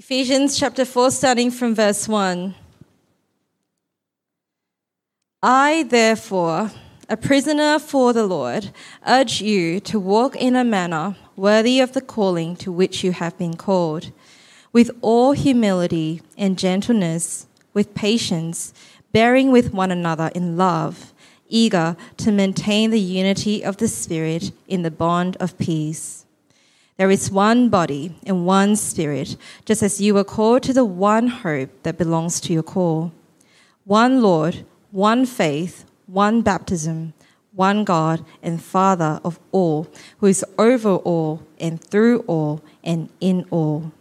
Ephesians chapter 4, starting from verse 1. I, therefore, a prisoner for the Lord, urge you to walk in a manner worthy of the calling to which you have been called, with all humility and gentleness, with patience, bearing with one another in love, eager to maintain the unity of the Spirit in the bond of peace. There is one body and one spirit, just as you were called to the one hope that belongs to your call. One Lord, one faith, one baptism, one God and Father of all, who is over all and through all and in all.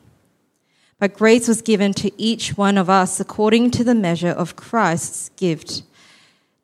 But grace was given to each one of us according to the measure of Christ's gift.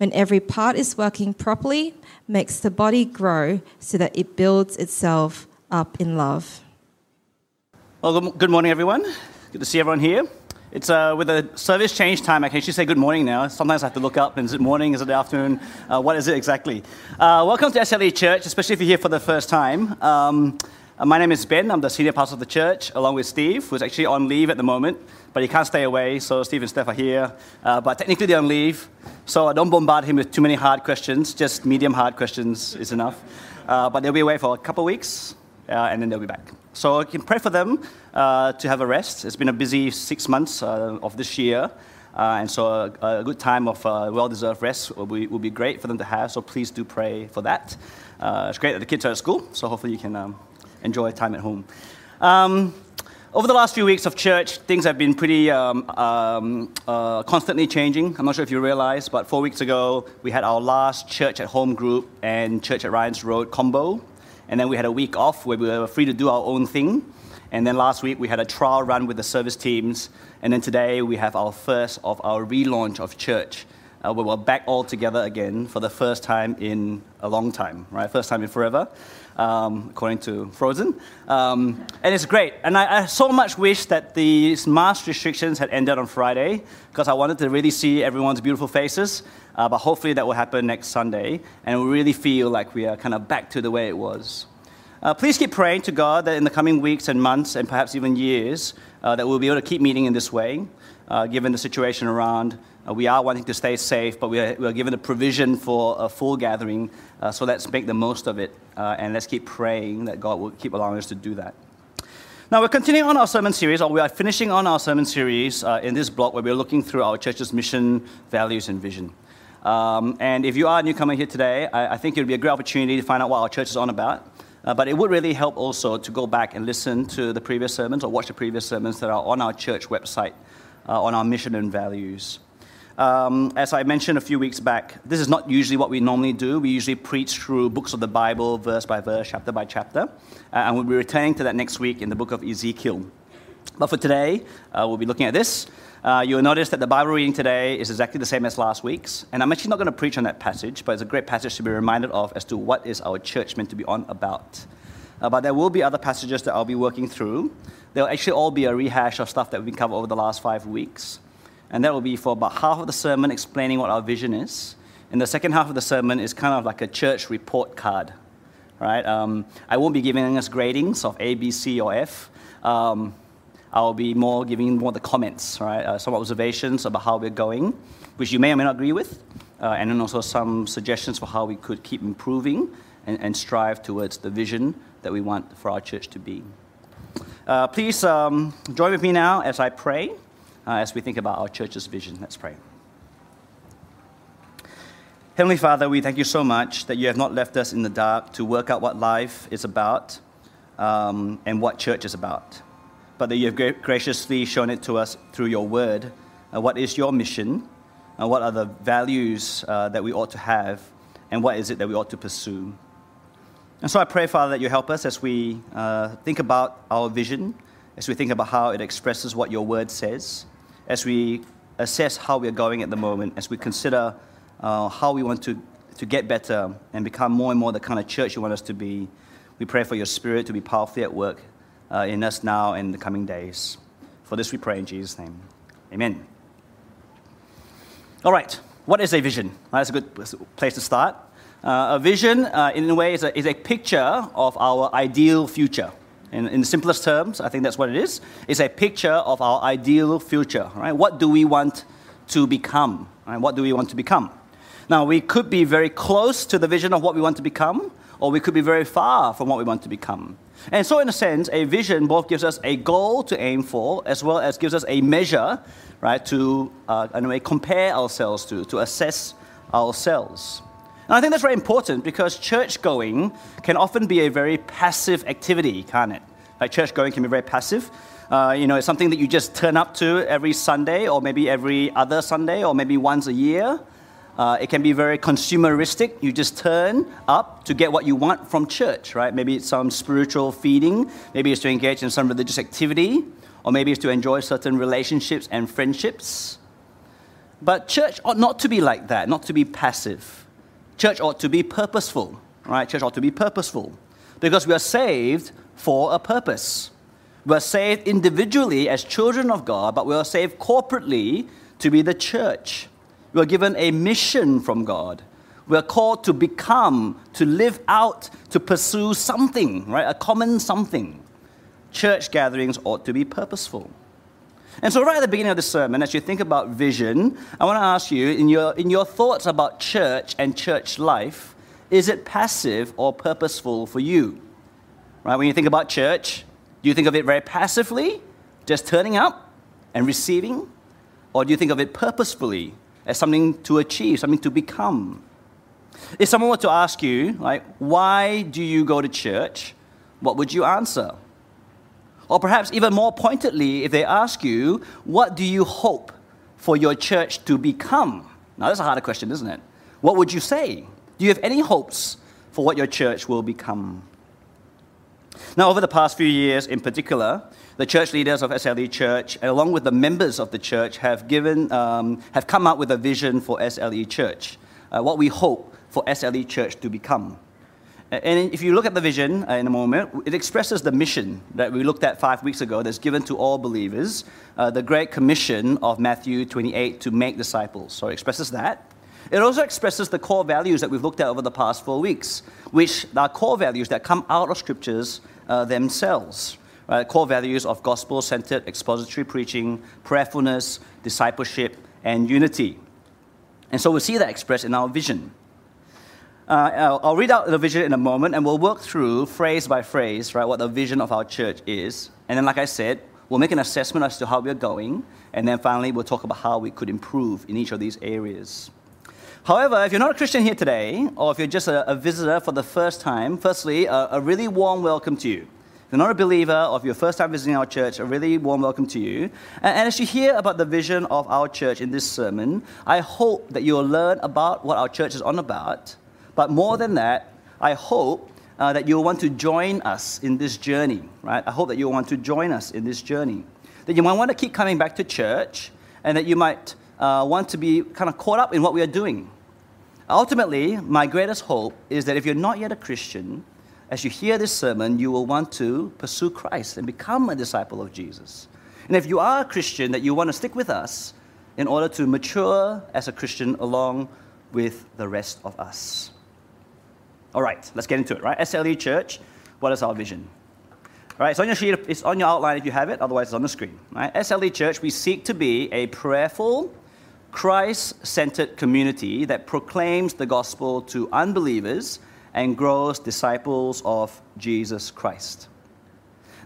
when every part is working properly, makes the body grow so that it builds itself up in love. Well, good morning, everyone. Good to see everyone here. It's uh, with a service change time. I can actually say good morning now. Sometimes I have to look up and is it morning? Is it afternoon? Uh, what is it exactly? Uh, welcome to SLE Church, especially if you're here for the first time. Um, my name is Ben. I'm the senior pastor of the church, along with Steve, who's actually on leave at the moment, but he can't stay away. So Steve and Steph are here, uh, but technically they're on leave. So I don't bombard him with too many hard questions. Just medium hard questions is enough. Uh, but they'll be away for a couple of weeks, and then they'll be back. So I can pray for them uh, to have a rest. It's been a busy six months uh, of this year. Uh, and so a, a, good time of uh, well-deserved rest will be, will be, great for them to have. So please do pray for that. Uh, it's great that the kids are at school, so hopefully you can um, enjoy a time at home. Um, over the last few weeks of church, things have been pretty um, um, uh, constantly changing. I'm not sure if you realize, but four weeks ago, we had our last church at home group and church at Ryan's Road combo. And then we had a week off where we were free to do our own thing. And then last week we had a trial run with the service teams. And then today we have our first of our relaunch of church. Uh, where we're back all together again for the first time in a long time, right? First time in forever, um, according to Frozen. Um, and it's great. And I, I, so much wish that these mask restrictions had ended on Friday because I wanted to really see everyone's beautiful faces. Uh, but hopefully that will happen next Sunday, and we really feel like we are kind of back to the way it was. Uh, please keep praying to God that in the coming weeks and months, and perhaps even years, uh, that we'll be able to keep meeting in this way, uh, given the situation around. Uh, we are wanting to stay safe, but we are, we are given a provision for a full gathering, uh, so let's make the most of it, and let's keep praying that God will keep allowing us to do that. Now, we're continuing on our sermon series, or we are finishing on our sermon series in this block where we're looking through our church's mission, values, and vision. Um, and if you are a newcomer here today, I, I, think it would be a great opportunity to find out what our church is on about. Uh, but it would really help also to go back and listen to the previous sermons or watch the previous sermons that are on our church website uh, on our mission and values. Um, as I mentioned a few weeks back, this is not usually what we normally do. We usually preach through books of the Bible, verse by verse, chapter by chapter. Uh, and we'll be returning to that next week in the book of Ezekiel. But for today, uh, we'll be looking at this. Uh, you'll notice that the Bible reading today is exactly the same as last week's. And I'm actually not going to preach on that passage, but it's a great passage to be reminded of as to what is our church meant to be on about. Uh, but there will be other passages that I'll be working through. They'll actually all be a rehash of stuff that we've been covered over the last five weeks. And that will be for about half of the sermon explaining what our vision is. And the second half of the sermon is kind of like a church report card. right? Um, I won't be giving us gradings of A, B, C, or F. Um, I'll be more giving more the comments, right? Uh, some observations about how we're going, which you may or may not agree with, uh, and then also some suggestions for how we could keep improving and, and strive towards the vision that we want for our church to be. Uh, please um, join with me now as I pray, uh, as we think about our church's vision. Let's pray. Heavenly Father, we thank you so much that you have not left us in the dark to work out what life is about um, and what church is about, but that you have graciously shown it to us through your word. Uh, what is your mission? Uh, what are the values uh, that we ought to have? And what is it that we ought to pursue? And so I pray, Father, that you help us as we uh, think about our vision, as we think about how it expresses what your word says, as we assess how we're going at the moment, as we consider uh, how we want to, to get better and become more and more the kind of church you want us to be. We pray for your spirit to be powerfully at work uh, in us now and the coming days. For this we pray in Jesus' name. Amen. All right, what is a vision? That's a good place to start. Uh, a vision, uh, in a way, is a, is a picture of our ideal future. In, in the simplest terms, I think that's what it is. It's a picture of our ideal future. Right? What do we want to become? Right? What do we want to become? Now, we could be very close to the vision of what we want to become, or we could be very far from what we want to become. And so, in a sense, a vision both gives us a goal to aim for, as well as gives us a measure, right, to, uh, in a way, compare ourselves to, to assess ourselves. And I think that's very important because church going can often be a very passive activity, can't it? Like church going can be very passive. Uh, you know, it's something that you just turn up to every Sunday, or maybe every other Sunday, or maybe once a year. Uh, it can be very consumeristic. You just turn up to get what you want from church, right? Maybe it's some spiritual feeding, maybe it's to engage in some religious activity, or maybe it's to enjoy certain relationships and friendships. But church ought not to be like that, not to be passive. Church ought to be purposeful, right? Church ought to be purposeful because we are saved for a purpose. We are saved individually as children of God, but we are saved corporately to be the church. We are given a mission from God. We are called to become, to live out, to pursue something, right? A common something. Church gatherings ought to be purposeful. And so, right at the beginning of the sermon, as you think about vision, I want to ask you in your, in your thoughts about church and church life, is it passive or purposeful for you? Right? When you think about church, do you think of it very passively, just turning up and receiving? Or do you think of it purposefully as something to achieve, something to become? If someone were to ask you, like, why do you go to church? What would you answer? Or perhaps even more pointedly, if they ask you, what do you hope for your church to become? Now, that's a harder question, isn't it? What would you say? Do you have any hopes for what your church will become? Now, over the past few years in particular, the church leaders of SLE Church, along with the members of the church, have, given, um, have come up with a vision for SLE Church, uh, what we hope for SLE Church to become. And if you look at the vision uh, in a moment, it expresses the mission that we looked at five weeks ago that's given to all believers, uh, the Great Commission of Matthew 28 to make disciples. So it expresses that. It also expresses the core values that we've looked at over the past four weeks, which are core values that come out of scriptures uh, themselves. Right? Core values of gospel centered expository preaching, prayerfulness, discipleship, and unity. And so we see that expressed in our vision. Uh, I'll read out the vision in a moment, and we'll work through phrase by phrase, right, what the vision of our church is. And then, like I said, we'll make an assessment as to how we're going, and then finally, we'll talk about how we could improve in each of these areas. However, if you're not a Christian here today, or if you're just a, a visitor for the first time, firstly, a, a really warm welcome to you. If you're not a believer, or if you're first time visiting our church, a really warm welcome to you. And, and, as you hear about the vision of our church in this sermon, I hope that you'll learn about what our church is on about, but more than that, I hope uh, that you'll want to join us in this journey, right? I hope that you'll want to join us in this journey. That you might want to keep coming back to church and that you might uh, want to be kind of caught up in what we are doing. Ultimately, my greatest hope is that if you're not yet a Christian, as you hear this sermon, you will want to pursue Christ and become a disciple of Jesus. And if you are a Christian, that you want to stick with us in order to mature as a Christian along with the rest of us. All right, let's get into it, right? SLE Church, what is our vision? All right, it's on your sheet, it's on your outline if you have it, otherwise it's on the screen. Right? SLE Church, we seek to be a prayerful, Christ centered community that proclaims the gospel to unbelievers and grows disciples of Jesus Christ.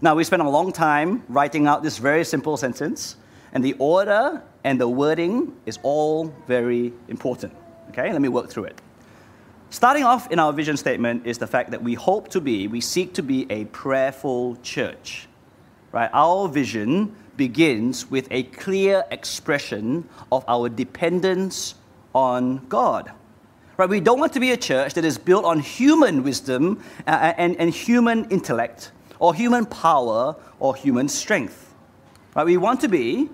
Now, we spent a long time writing out this very simple sentence, and the order and the wording is all very important. Okay, let me work through it. Starting off in our vision statement is the fact that we hope to be, we seek to be a prayerful church. Right? Our vision begins with a clear expression of our dependence on God. Right? We don't want to be a church that is built on human wisdom uh, and, and human intellect or human power or human strength. Right? We want to be,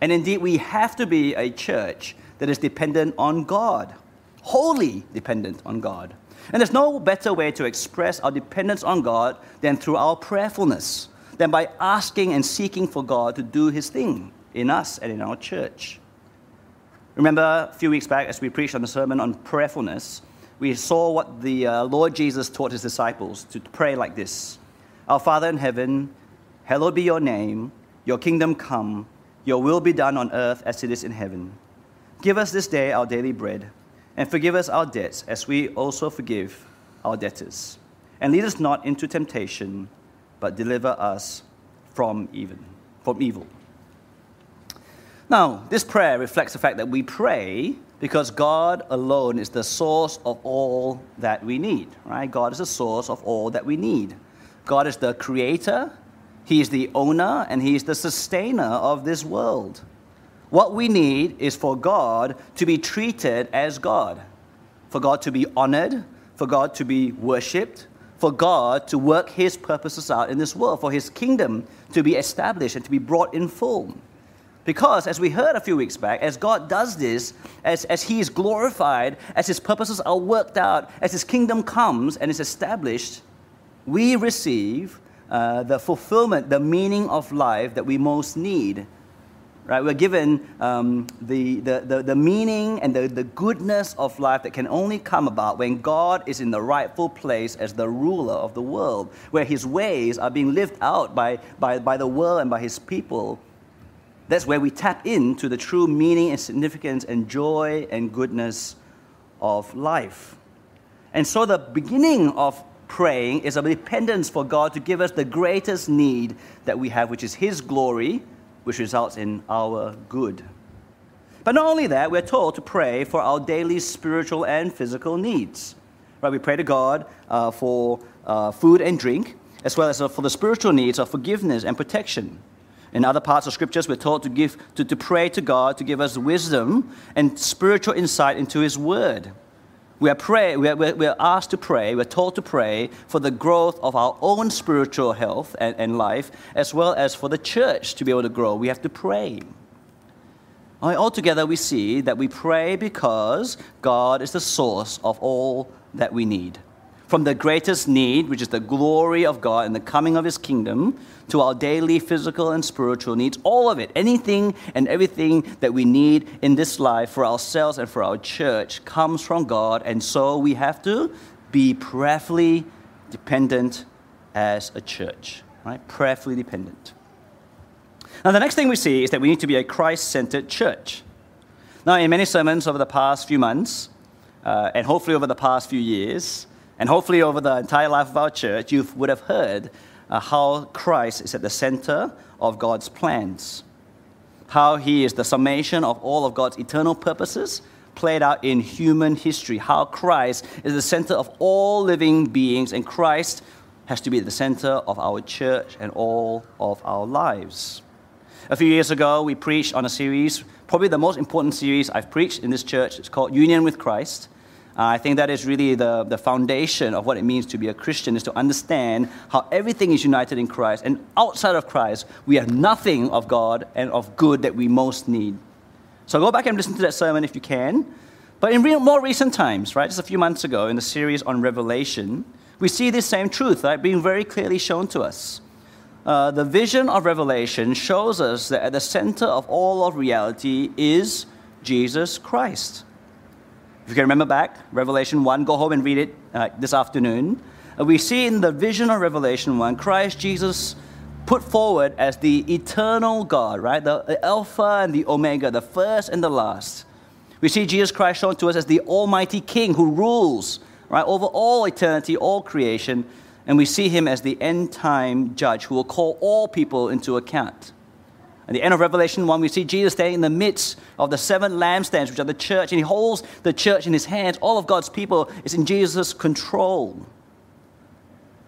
and indeed we have to be, a church that is dependent on God, wholly dependent on God. And there's no better way to express our dependence on God than through our prayerfulness, than by asking and seeking for God to do His thing in us and in our church. Remember a few weeks back as we preached on the sermon on prayerfulness, we saw what the uh, Lord Jesus taught his disciples to pray like this Our Father in heaven, hallowed be your name, your kingdom come, your will be done on earth as it is in heaven. Give us this day our daily bread, and forgive us our debts as we also forgive our debtors. And lead us not into temptation, but deliver us from evil. From evil. Now, this prayer reflects the fact that we pray because God alone is the source of all that we need, right? God is the source of all that we need. God is the creator, He is the owner, and He is the sustainer of this world. What we need is for God to be treated as God, for God to be honored, for God to be worshipped, for God to work His purposes out in this world, for His kingdom to be established and to be brought in full. Because, as we heard a few weeks back, as God does this, as, as He is glorified, as His purposes are worked out, as His kingdom comes and is established, we receive uh, the fulfillment, the meaning of life that we most need. Right? We're given um, the, the, the, the, meaning and the, the goodness of life that can only come about when God is in the rightful place as the ruler of the world, where His ways are being lived out by, by, by the world and by His people that's where we tap into the true meaning and significance and joy and goodness of life. And so the beginning of praying is a dependence for God to give us the greatest need that we have, which is His glory, which results in our good. But not only that, we're told to pray for our daily spiritual and physical needs. Right? We pray to God uh, for uh, food and drink, as well as for the spiritual needs of forgiveness and protection. In other parts of scriptures, we're told to, give, to, to pray to God to give us wisdom and spiritual insight into His Word. We are, pray, we, are, we are asked to pray, we're told to pray for the growth of our own spiritual health and, and life, as well as for the church to be able to grow. We have to pray. Altogether, we see that we pray because God is the source of all that we need from the greatest need, which is the glory of God and the coming of His kingdom, to our daily physical and spiritual needs, all of it, anything and everything that we need in this life for ourselves and for our church comes from God. And so we have to be prayerfully dependent as a church, right? Prayerfully dependent. Now, the next thing we see is that we need to be a Christ centered church. Now, in many sermons over the past few months, uh, and hopefully over the past few years, and hopefully, over the entire life of our church, you would have heard uh, how Christ is at the center of God's plans, how he is the summation of all of God's eternal purposes played out in human history, how Christ is the center of all living beings, and Christ has to be at the center of our church and all of our lives. A few years ago, we preached on a series, probably the most important series I've preached in this church. It's called Union with Christ. Uh, I think that is really the, the foundation of what it means to be a Christian, is to understand how everything is united in Christ. And outside of Christ, we have nothing of God and of good that we most need. So go back and listen to that sermon if you can. But in real, more recent times, right, just a few months ago in the series on Revelation, we see this same truth, right, being very clearly shown to us. Uh, the vision of Revelation shows us that at the center of all of reality is Jesus Christ. If you can remember back, Revelation 1, go home and read it uh, this afternoon. Uh, we see in the vision of Revelation 1, Christ Jesus put forward as the eternal God, right? The, the Alpha and the Omega, the first and the last. We see Jesus Christ shown to us as the Almighty King who rules, right, over all eternity, all creation. And we see him as the end time judge who will call all people into account. At the end of Revelation 1, we see Jesus standing in the midst of the seven lampstands, which are the church, and he holds the church in his hands. All of God's people is in Jesus' control.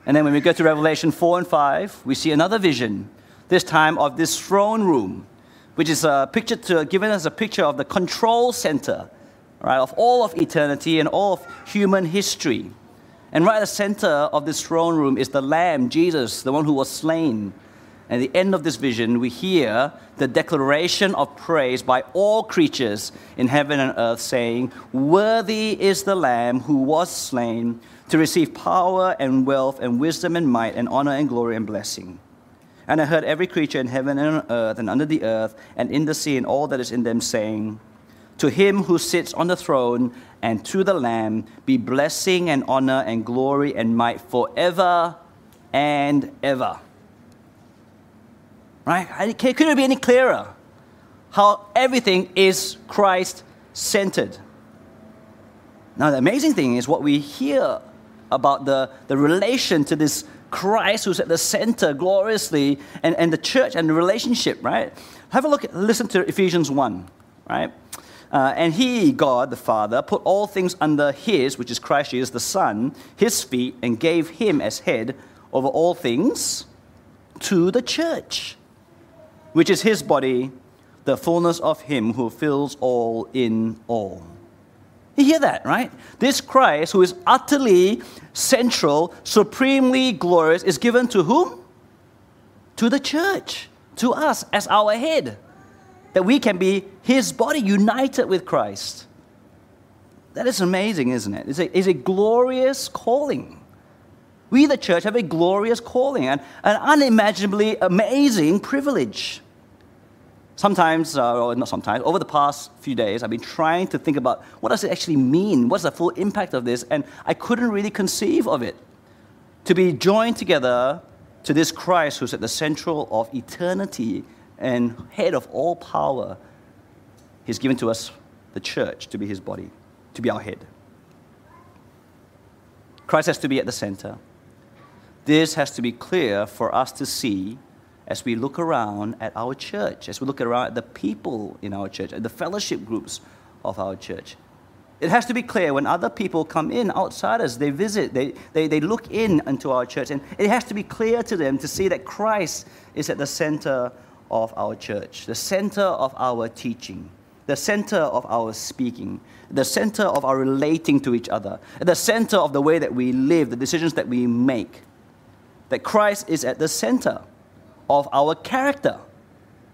And then when we go to Revelation 4 and 5, we see another vision, this time of this throne room, which is a picture to, given us a picture of the control center, right, of all of eternity and all of human history. And right at the center of this throne room is the Lamb, Jesus, the one who was slain at the end of this vision, we hear the declaration of praise by all creatures in heaven and earth, saying, Worthy is the Lamb who was slain to receive power and wealth and wisdom and might and honor and glory and blessing. And I heard every creature in heaven and on earth and under the earth and in the sea and all that is in them saying, To him who sits on the throne and to the Lamb be blessing and honor and glory and might forever and ever. Right? Could it be any clearer how everything is Christ centered? Now, the amazing thing is what we hear about the, the relation to this Christ who's at the center gloriously and, and the church and the relationship, right? Have a look, at, listen to Ephesians 1, right? Uh, and he, God the Father, put all things under his, which is Christ Jesus the Son, his feet, and gave him as head over all things to the church which is his body, the fullness of him who fills all in all. You hear that, right? This Christ, who is utterly central, supremely glorious, is given to whom? To the church, to us as our head, that we can be his body united with Christ. That is amazing, isn't it? It's a, it's a glorious calling. We, the church, have a glorious calling and an unimaginably amazing privilege. Sometimes, uh, or not sometimes, over the past few days, I've been trying to think about what does it actually mean? What's the full impact of this? And I couldn't really conceive of it. To be joined together to this Christ who's at the central of eternity and head of all power, He's given to us the church to be His body, to be our head. Christ has to be at the center. This has to be clear for us to see as we look around at our church, as we look around at the people in our church, at the fellowship groups of our church. It has to be clear when other people come in, outsiders, they visit, they, they, they look in into our church, and it has to be clear to them to see that Christ is at the center of our church, the center of our teaching, the center of our speaking, the center of our relating to each other, the center of the way that we live, the decisions that we make. That Christ is at the center of our character.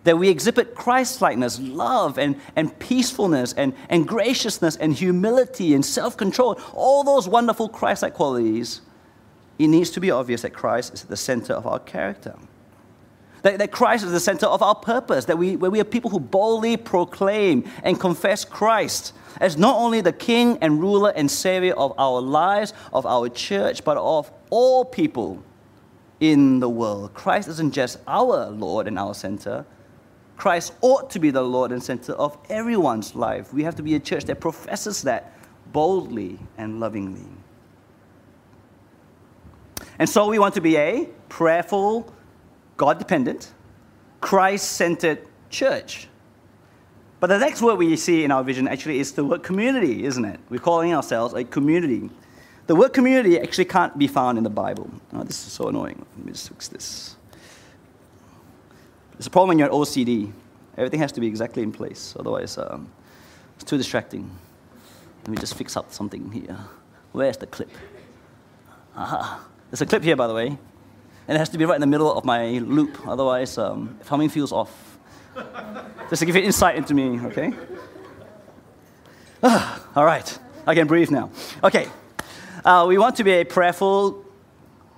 That we exhibit Christ likeness, love, and, and peacefulness, and, and graciousness, and humility, and self control, all those wonderful Christ like qualities. It needs to be obvious that Christ is at the center of our character. That, that Christ is the center of our purpose, that we, where we are people who boldly proclaim and confess Christ as not only the King and ruler and Savior of our lives, of our church, but of all people in the world. Christ isn't just our Lord and our center. Christ ought to be the Lord and center of everyone's life. We have to be a church that professes that boldly and lovingly. And so we want to be a prayerful, God dependent, Christ centered church. But the next word we see in our vision actually is the word community, isn't it? We're calling ourselves a community. The word community actually can't be found in the Bible. Oh, this is so annoying. Let me just fix this. It's a problem when you're OCD. Everything has to be exactly in place, otherwise, um, it's too distracting. Let me just fix up something here. Where's the clip? Aha. There's a clip here, by the way, and it has to be right in the middle of my loop, otherwise, um, if humming feels off. just to give you insight into me, okay? Ah, all right, I can breathe now. Okay. Uh, we want to be a prayerful,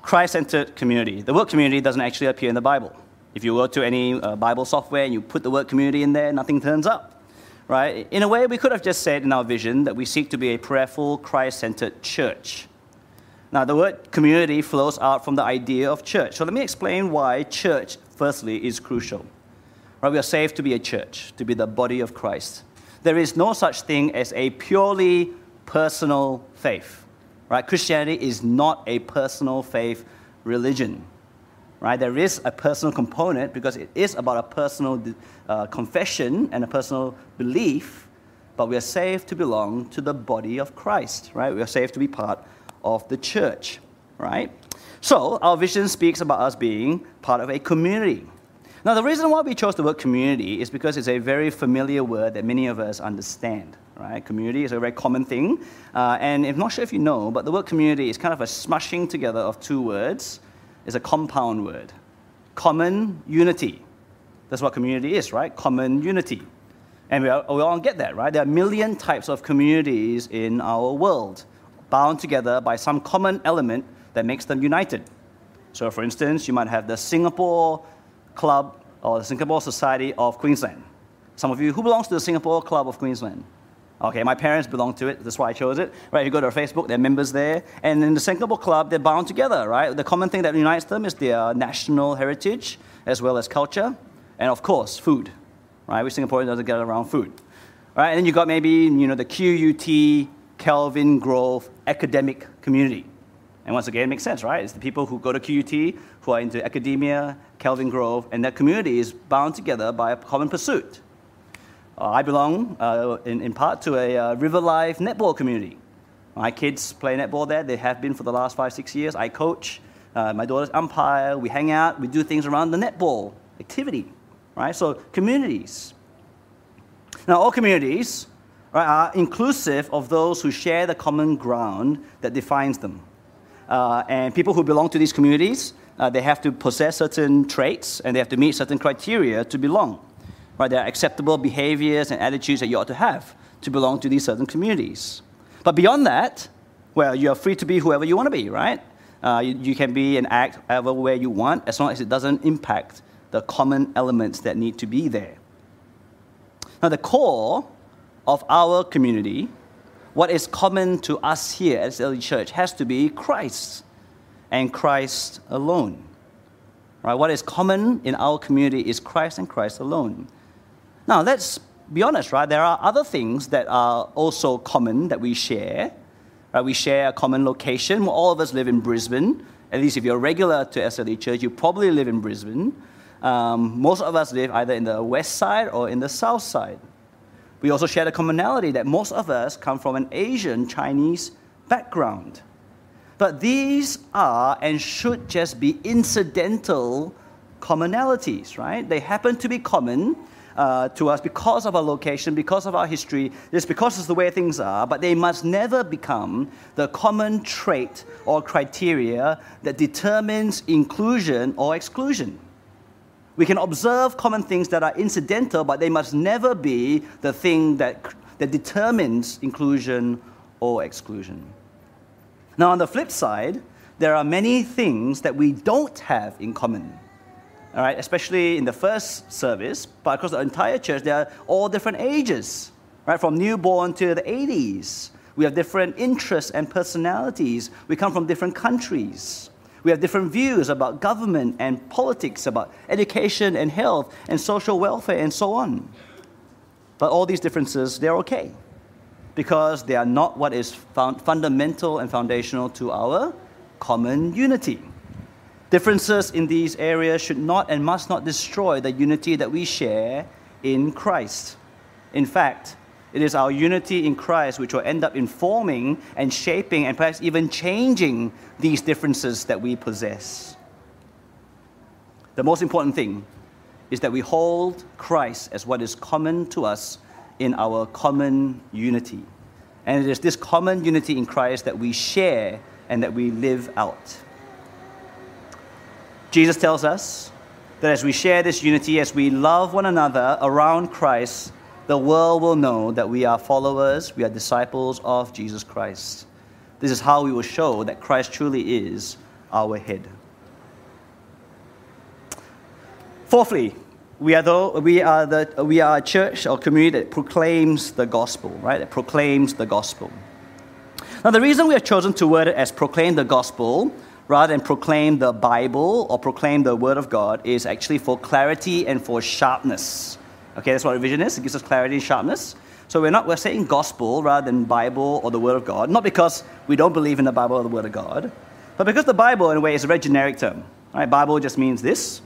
Christ centered community. The word community doesn't actually appear in the Bible. If you go to any uh, Bible software and you put the word community in there, nothing turns up. right? In a way, we could have just said in our vision that we seek to be a prayerful, Christ centered church. Now, the word community flows out from the idea of church. So let me explain why church, firstly, is crucial. Right? We are saved to be a church, to be the body of Christ. There is no such thing as a purely personal faith. Right? Christianity is not a personal faith religion. Right? There is a personal component because it is about a personal uh, confession and a personal belief, but we are saved to belong to the body of Christ. Right? We are saved to be part of the church. Right? So our vision speaks about us being part of a community. Now, the reason why we chose the word community is because it's a very familiar word that many of us understand. Right? Community is a very common thing. Uh, and I'm not sure if you know, but the word community is kind of a smushing together of two words. It's a compound word. Common unity. That's what community is, right? Common unity. And we, are, we all get that, right? There are a million types of communities in our world, bound together by some common element that makes them united. So, for instance, you might have the Singapore Club or the Singapore Society of Queensland. Some of you, who belongs to the Singapore Club of Queensland? Okay, my parents belong to it. That's why I chose it. Right, you go to Facebook, they're members there. And in the Singapore Club, they're bound together, right? The common thing that unites them is their national heritage as well as culture. And of course, food, right? We Singaporeans doesn't get around food. Right, and then you got maybe, you know, the QUT, Kelvin Grove academic community. And once again, it makes sense, right? It's the people who go to QUT, who are into academia, Kelvin Grove, and that community is bound together by a common pursuit. Uh, I belong, uh, in, in part, to a uh, River Life netball community. My kids play netball there. They have been for the last five, six years. I coach. Uh, my daughter's umpire. We hang out. We do things around the netball activity, right? So communities. Now, all communities right, are inclusive of those who share the common ground that defines them. Uh, and people who belong to these communities, uh, they have to possess certain traits and they have to meet certain criteria to belong. Right? There are acceptable behaviors and attitudes that you ought to have to belong to these certain communities. But beyond that, well, you are free to be whoever you want to be, right? Uh, you, you, can be and act everywhere you want as long as it doesn't impact the common elements that need to be there. Now, the core of our community what is common to us here at the church has to be Christ and Christ alone. Right? What is common in our community is Christ and Christ alone. Now, let's be honest, right? There are other things that are also common that we share. Right? We share a common location. All of us live in Brisbane. At least if you're regular to SLE Church, you probably live in Brisbane. Um, most of us live either in the west side or in the south side. We also share the commonality that most of us come from an Asian Chinese background. But these are and should just be incidental commonalities, right? They happen to be common uh, to us because of our location, because of our history, just because it's the way things are, but they must never become the common trait or criteria that determines inclusion or exclusion. We can observe common things that are incidental, but they must never be the thing that, that determines inclusion or exclusion. Now, on the flip side, there are many things that we don't have in common. All right, especially in the first service, but across the entire church, there are all different ages, right? From newborn to the 80s. We have different interests and personalities. We come from different countries. We have different views about government and politics, about education and health and social welfare and so on. But all these differences, they're okay because they are not what is fundamental and foundational to our common unity. Differences in these areas should not and must not destroy the unity that we share in Christ. In fact, it is our unity in Christ which will end up informing and shaping and perhaps even changing these differences that we possess. The most important thing is that we hold Christ as what is common to us in our common unity. And it is this common unity in Christ that we share and that we live out. Jesus tells us that as we share this unity, as we love one another around Christ, the world will know that we are followers, we are disciples of Jesus Christ. This is how we will show that Christ truly is our head. Fourthly, we are, the, we, are the, we are a church or community that proclaims the gospel, right? That proclaims the gospel. Now, the reason we have chosen to word it as proclaim the gospel rather than proclaim the Bible or proclaim the Word of God is actually for clarity and for sharpness. Okay, that's what revision is. It gives us clarity and sharpness. So we're not we're saying gospel rather than Bible or the Word of God, not because we don't believe in the Bible or the Word of God, but because the Bible, in a way, is a very generic term. Right? Bible just means this.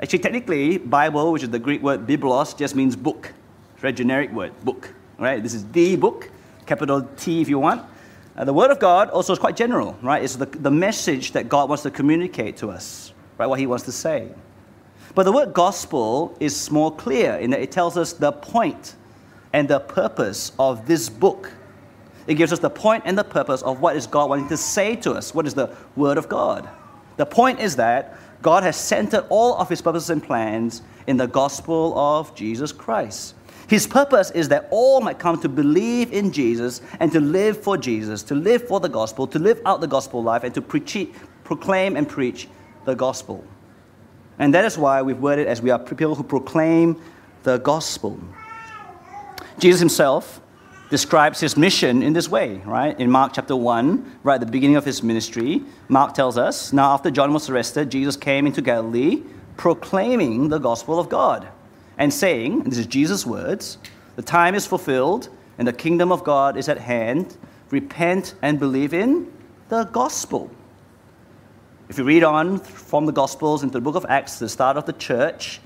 Actually, technically, Bible, which is the Greek word biblos, just means book. It's a very generic word, book. Right? This is the book, capital T if you want. Uh, the Word of God also is quite general, right? It's the, the message that God wants to communicate to us, right? What He wants to say. But the word gospel is more clear in that it tells us the point and the purpose of this book. It gives us the point and the purpose of what is God wanting to say to us. What is the Word of God? The point is that God has centered all of His purposes and plans in the gospel of Jesus Christ. His purpose is that all might come to believe in Jesus and to live for Jesus, to live for the gospel, to live out the gospel life, and to preach, proclaim and preach the gospel. And that is why we've worded as we are people who proclaim the gospel. Jesus himself describes his mission in this way, right? In Mark chapter 1, right at the beginning of his ministry, Mark tells us Now, after John was arrested, Jesus came into Galilee proclaiming the gospel of God and saying, and this is Jesus' words, the time is fulfilled and the kingdom of God is at hand. Repent and believe in the gospel. If you read on from the Gospels into the book of Acts, the start of the church,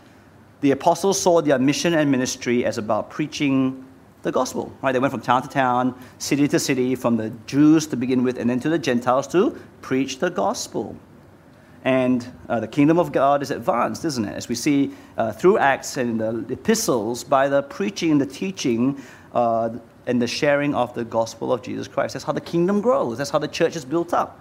the apostles saw their mission and ministry as about preaching the gospel. Right? They went from town to town, city to city, from the Jews to begin with, and then to the Gentiles to preach the gospel. And uh, the kingdom of God is advanced, isn't it? As we see uh, through Acts and the epistles, by the preaching and the teaching uh, and the sharing of the gospel of Jesus Christ. That's how the kingdom grows, that's how the church is built up.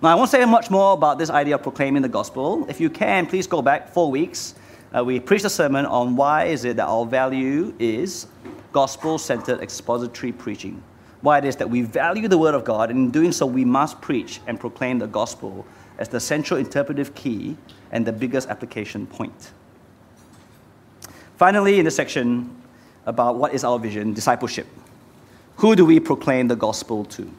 Now, I won't say much more about this idea of proclaiming the gospel. If you can, please go back four weeks. Uh, we preached a sermon on why is it that our value is gospel-centered expository preaching. Why it is that we value the word of God, and in doing so, we must preach and proclaim the gospel as the central interpretive key and the biggest application point. Finally, in the section about what is our vision, discipleship. Who do we proclaim the gospel to?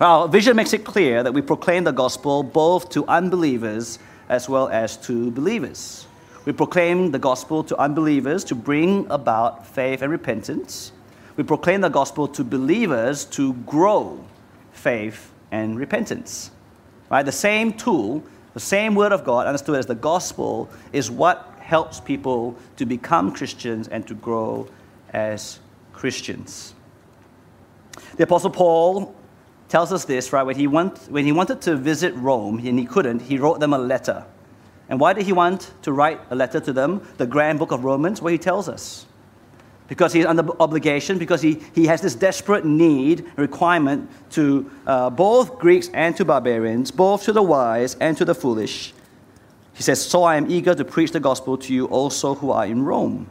Well, our vision makes it clear that we proclaim the gospel both to unbelievers as well as to believers. We proclaim the gospel to unbelievers to bring about faith and repentance. We proclaim the gospel to believers to grow faith and repentance. Right? The same tool, the same word of God, understood as the gospel, is what helps people to become Christians and to grow as Christians. The Apostle Paul tells us this, right? When he, want, when he wanted to visit Rome and he couldn't, he wrote them a letter. And why did he want to write a letter to them? The grand book of Romans, where he tells us because he's under obligation, because he, he has this desperate need, requirement to uh, both Greeks and to barbarians, both to the wise and to the foolish. He says, So I am eager to preach the gospel to you also who are in Rome.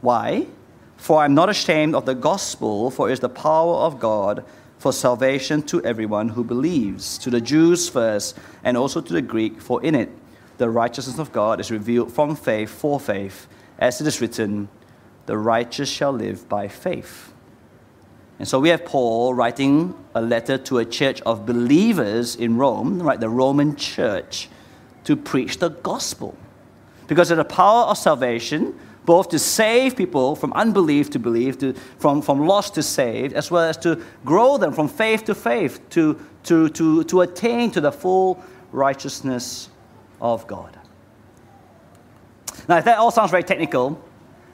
Why? For I am not ashamed of the gospel, for it is the power of God for salvation to everyone who believes, to the Jews first, and also to the Greek, for in it the righteousness of God is revealed from faith for faith, as it is written, the righteous shall live by faith. And so we have Paul writing a letter to a church of believers in Rome, right, the Roman church, to preach the gospel. Because of the power of salvation, both to save people from unbelief to belief, to, from, from lost to saved, as well as to grow them from faith to faith, to, to, to, to attain to the full righteousness of God. Now, if that all sounds very technical,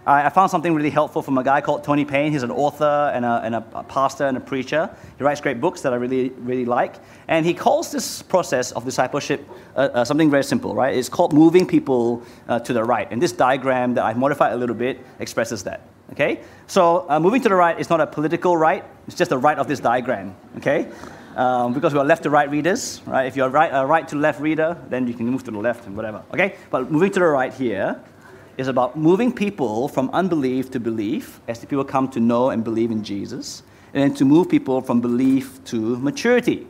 I found something really helpful from a guy called Tony Payne. He's an author and a, and a pastor and a preacher. He writes great books that I really, really like. And he calls this process of discipleship uh, uh, something very simple, right? It's called moving people uh, to the right. And this diagram that I've modified a little bit expresses that. Okay? So uh, moving to the right is not a political right, it's just the right of this diagram. Okay? Um, because we're left to right readers, right? If you're right, a right to left reader, then you can move to the left and whatever. Okay? But moving to the right here, is about moving people from unbelief to belief as the people come to know and believe in Jesus, and then to move people from belief to maturity.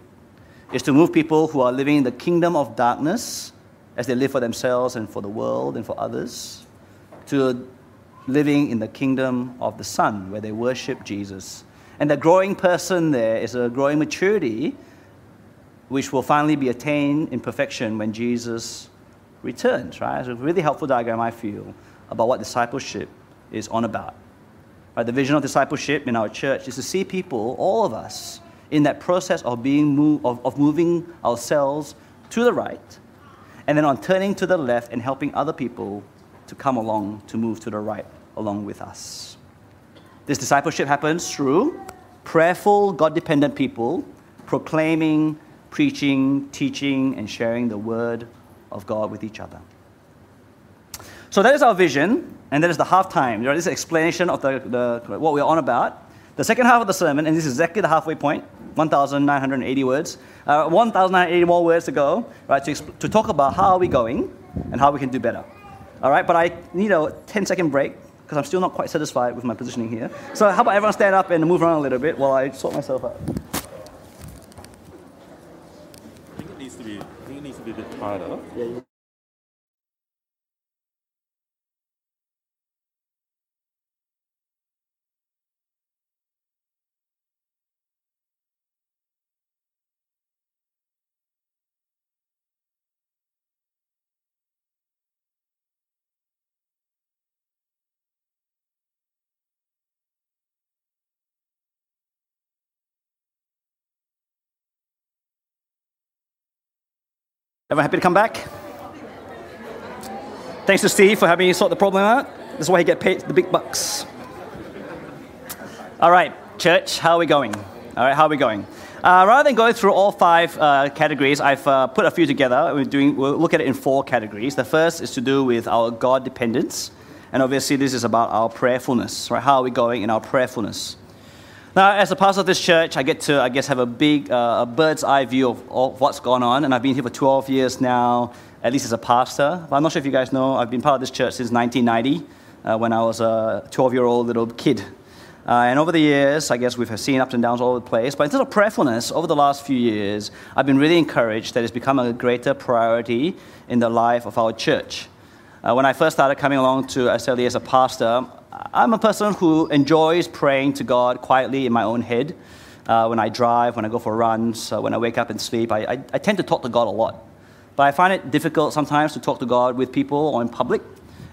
Is to move people who are living in the kingdom of darkness as they live for themselves and for the world and for others, to living in the kingdom of the Son, where they worship Jesus. And the growing person there is a growing maturity, which will finally be attained in perfection when Jesus returns, right? It's a really helpful diagram, I feel, about what discipleship is on about. Right? The vision of discipleship in our church is to see people, all of us, in that process of, being move, of, of moving ourselves to the right, and then on turning to the left and helping other people to come along to move to the right along with us. This discipleship happens through prayerful, God dependent people proclaiming, preaching, teaching, and sharing the word of God with each other. So that is our vision, and that is the halftime. There is an explanation of the, the, what we're on about. The second half of the sermon, and this is exactly the halfway point, 1,980 words. Uh, 1,980 more words to go, right, to, to talk about how are we going and how we can do better. All right, but I need a 10 second break because I'm still not quite satisfied with my positioning here. So how about everyone stand up and move around a little bit while I sort myself out. I think it needs to be. I a bit harder. Yeah. Everyone happy to come back? Thanks to Steve for having me sort the problem out. This is why he get paid the big bucks. All right, church, how are we going? All right, how are we going? Uh, rather than going through all five uh, categories, I've uh, put a few together. We're doing, we'll look at it in four categories. The first is to do with our God dependence, and obviously this is about our prayerfulness. Right? How are we going in our prayerfulness? Now, as a pastor of this church, I get to, I guess, have a big, uh, a bird's eye view of, of what's gone on. And I've been here for 12 years now, at least as a pastor. But I'm not sure if you guys know, I've been part of this church since 1990, uh, when I was a 12 year old little kid. Uh, and over the years, I guess we've seen ups and downs all over the place. But in terms of prayerfulness, over the last few years, I've been really encouraged that it's become a greater priority in the life of our church. Uh, when I first started coming along to SLE as a pastor, I'm a person who enjoys praying to God quietly in my own head. Uh, when I drive, when I go for runs, uh, when I wake up and sleep, I, I, I, tend to talk to God a lot. But I find it difficult sometimes to talk to God with people or in public.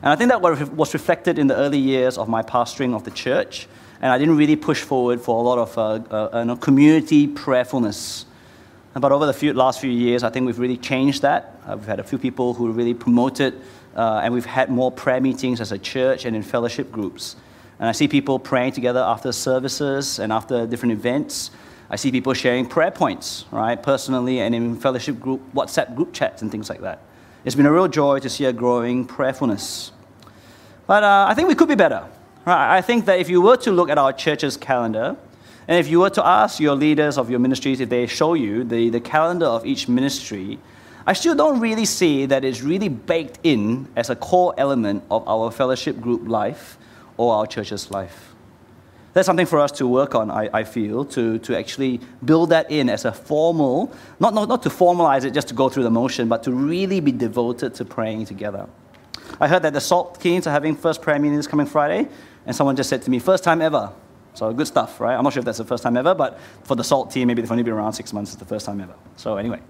And I think that was reflected in the early years of my pastoring of the church. And I didn't really push forward for a lot of uh, uh community prayerfulness. But over the few, last few years, I think we've really changed that. Uh, we've had a few people who really promoted uh, and we've had more prayer meetings as a church and in fellowship groups. And I see people praying together after services and after different events. I see people sharing prayer points, right, personally and in fellowship group, WhatsApp group chats and things like that. It's been a real joy to see a growing prayerfulness. But uh, I think we could be better. Right? I think that if you were to look at our church's calendar, and if you were to ask your leaders of your ministries if they show you the, the calendar of each ministry, I still don't really see that it's really baked in as a core element of our fellowship group life or our church's life. That's something for us to work on, I, I feel, to, to actually build that in as a formal, not, not, not to formalize it just to go through the motion, but to really be devoted to praying together. I heard that the Salt Teens are having first prayer meeting this coming Friday, and someone just said to me, first time ever. So good stuff, right? I'm not sure if that's the first time ever, but for the Salt team, maybe they've only been around six months, it's the first time ever. So anyway.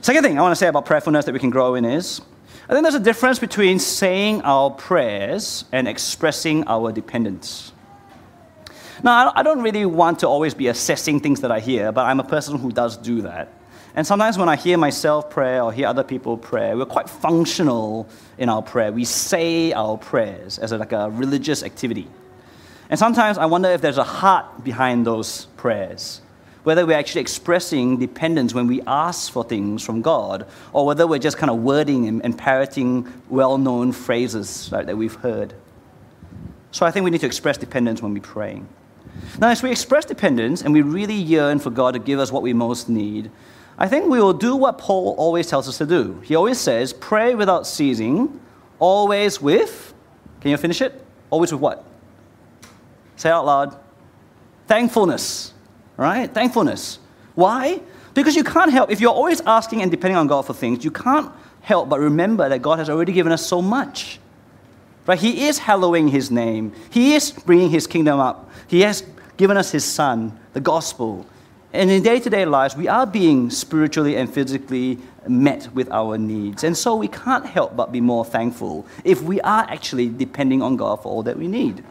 Second thing I want to say about prayerfulness that we can grow in is I think there's a difference between saying our prayers and expressing our dependence. Now, I don't really want to always be assessing things that I hear, but I'm a person who does do that. And sometimes when I hear myself pray or hear other people pray, we're quite functional in our prayer. We say our prayers as a, like a religious activity. And sometimes I wonder if there's a heart behind those prayers whether we're actually expressing dependence when we ask for things from God, or whether we're just kind of wording and, and parroting well known phrases right, that we've heard. So I think we need to express dependence when we're praying. Now, as we express dependence and we really yearn for God to give us what we most need, I think we will do what Paul always tells us to do. He always says, pray without ceasing, always with, can you finish it? Always with what? Say out loud. Thankfulness right? Thankfulness. Why? Because you can't help, if you're always asking and depending on God for things, you can't help but remember that God has already given us so much. Right? He is hallowing His name, He is bringing His kingdom up. He has given us His Son, the gospel. And in day to day lives, we are being spiritually and physically met with our needs. And so we can't help but be more thankful if we are actually depending on God for all that we need.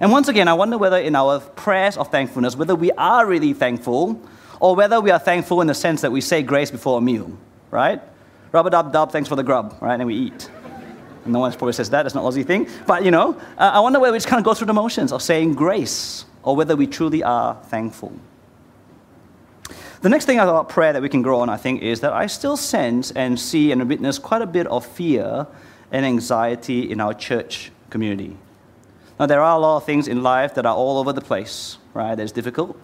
And once again, I wonder whether in our prayers of thankfulness, whether we are really thankful or whether we are thankful in the sense that we say grace before a meal, right? Rubber dub dub, thanks for the grub, right? And we eat. And no one probably says that, that's not Aussie thing. But you know, uh, I wonder whether we just kind of go through the motions of saying grace or whether we truly are thankful. The next thing about prayer that we can grow on, I think, is that I still sense and see and witness quite a bit of fear and anxiety in our church community. Now, there are a lot of things in life that are all over the place, right? That's difficult.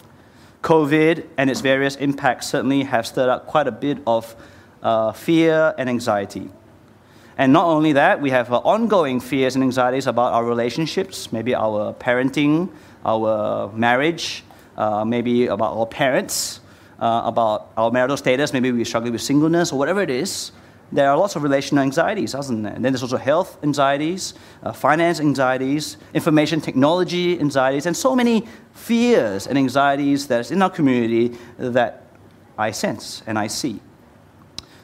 COVID and its various impacts certainly have stirred up quite a bit of uh, fear and anxiety. And not only that, we have uh, ongoing fears and anxieties about our relationships, maybe our parenting, our marriage, uh, maybe about our parents, uh, about our marital status, maybe we're struggling with singleness or whatever it is, there are lots of relational anxieties, doesn't there? And then there's also health anxieties, uh, finance anxieties, information technology anxieties, and so many fears and anxieties that's in our community that I sense and I see.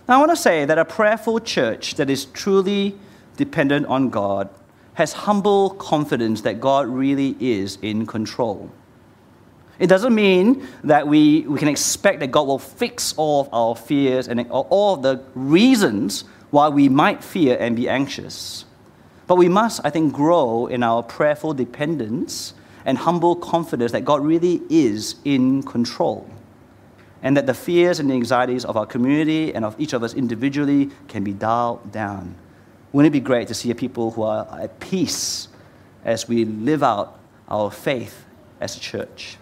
Now, I want to say that a prayerful church that is truly dependent on God has humble confidence that God really is in control. It doesn't mean that we, we can expect that God will fix all of our fears and all of the reasons why we might fear and be anxious. But we must, I think, grow in our prayerful dependence and humble confidence that God really is in control. And that the fears and the anxieties of our community and of each of us individually can be dialed down. Wouldn't it be great to see a people who are at peace as we live out our faith as a church?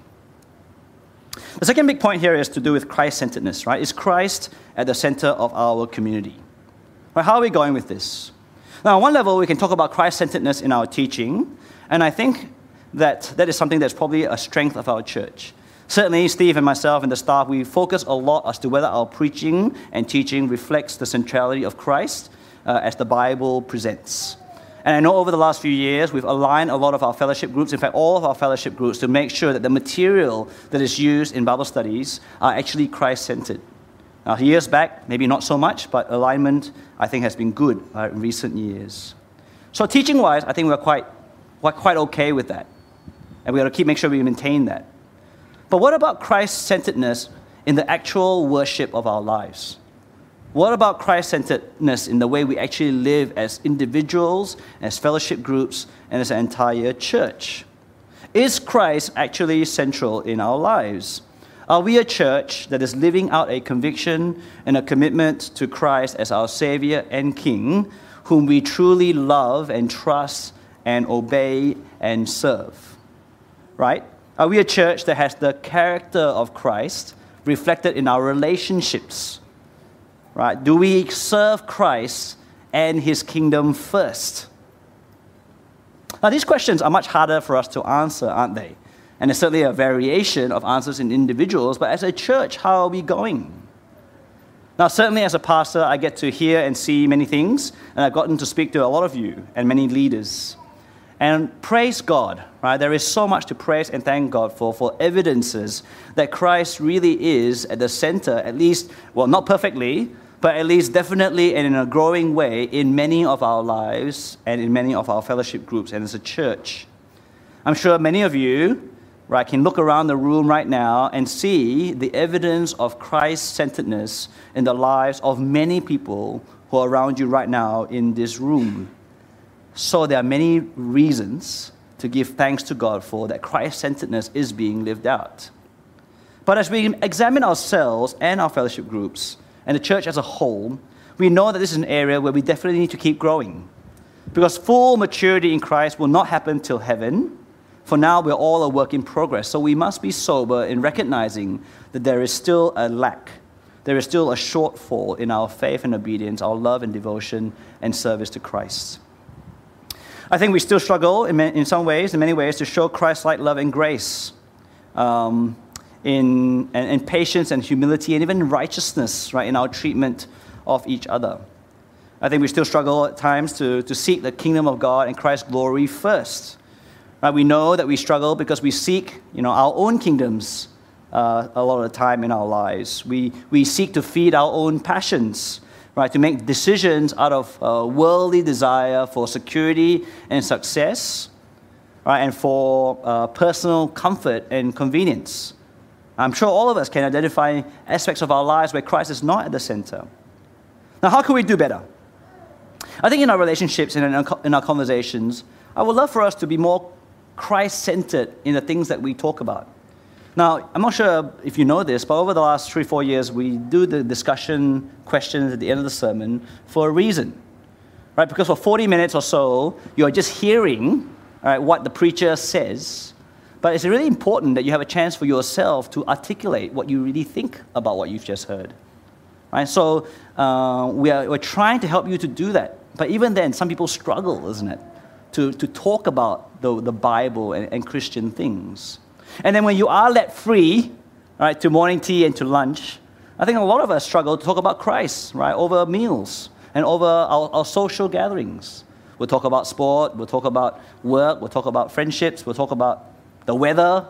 The second big point here is to do with Christ centeredness, right? Is Christ at the center of our community? Right, how are we going with this? Now, on one level, we can talk about Christ centeredness in our teaching, and I think that that is something that's probably a strength of our church. Certainly, Steve and myself and the staff, we focus a lot as to whether our preaching and teaching reflects the centrality of Christ uh, as the Bible presents. And I know over the last few years, we've aligned a lot of our fellowship groups, in fact, all of our fellowship groups, to make sure that the material that is used in Bible studies are actually Christ centered. Now, years back, maybe not so much, but alignment, I think, has been good uh, in recent years. So, teaching wise, I think we're quite, we're quite okay with that. And we got to keep make sure we maintain that. But what about Christ centeredness in the actual worship of our lives? What about Christ centeredness in the way we actually live as individuals, as fellowship groups, and as an entire church? Is Christ actually central in our lives? Are we a church that is living out a conviction and a commitment to Christ as our Savior and King, whom we truly love and trust and obey and serve? Right? Are we a church that has the character of Christ reflected in our relationships? Right? Do we serve Christ and his kingdom first? Now, these questions are much harder for us to answer, aren't they? And there's certainly a variation of answers in individuals, but as a church, how are we going? Now, certainly as a pastor, I get to hear and see many things, and I've gotten to speak to a lot of you and many leaders. And praise God, right? There is so much to praise and thank God for, for evidences that Christ really is at the center, at least, well, not perfectly, but at least definitely and in a growing way in many of our lives and in many of our fellowship groups and as a church. I'm sure many of you right, can look around the room right now and see the evidence of Christ centeredness in the lives of many people who are around you right now in this room. So there are many reasons to give thanks to God for that Christ centeredness is being lived out. But as we examine ourselves and our fellowship groups, and the church as a whole, we know that this is an area where we definitely need to keep growing. Because full maturity in Christ will not happen till heaven. For now, we're all a work in progress. So we must be sober in recognizing that there is still a lack. There is still a shortfall in our faith and obedience, our love and devotion and service to Christ. I think we still struggle in, in some ways, in many ways, to show Christ like love and grace. Um, in, and, patience and humility and even righteousness, right, in our treatment of each other. I think we still struggle at times to, to seek the kingdom of God and Christ's glory first. Right? We know that we struggle because we seek you know, our own kingdoms uh, a lot of the time in our lives. We, we seek to feed our own passions, right? To make decisions out of uh, worldly desire for security and success, right? And for uh, personal comfort and convenience. I'm sure all of us can identify aspects of our lives where Christ is not at the center. Now, how can we do better? I think in our relationships and in our, conversations, I would love for us to be more Christ centered in the things that we talk about. Now, I'm not sure if you know this, but over the last three, four years, we do the discussion questions at the end of the sermon for a reason. Right? Because for 40 minutes or so, you're just hearing what the preacher says. But it's really important that you have a chance for yourself to articulate what you really think about what you've just heard. Right? So uh, we are, we're trying to help you to do that. But even then, some people struggle, isn't it? To, to talk about the, the Bible and, and Christian things. And then when you are let free, right, to morning tea and to lunch, I think a lot of us struggle to talk about Christ, right, over meals and over our, our social gatherings. We'll talk about sport, we'll talk about work, we'll talk about friendships, we'll talk about the weather,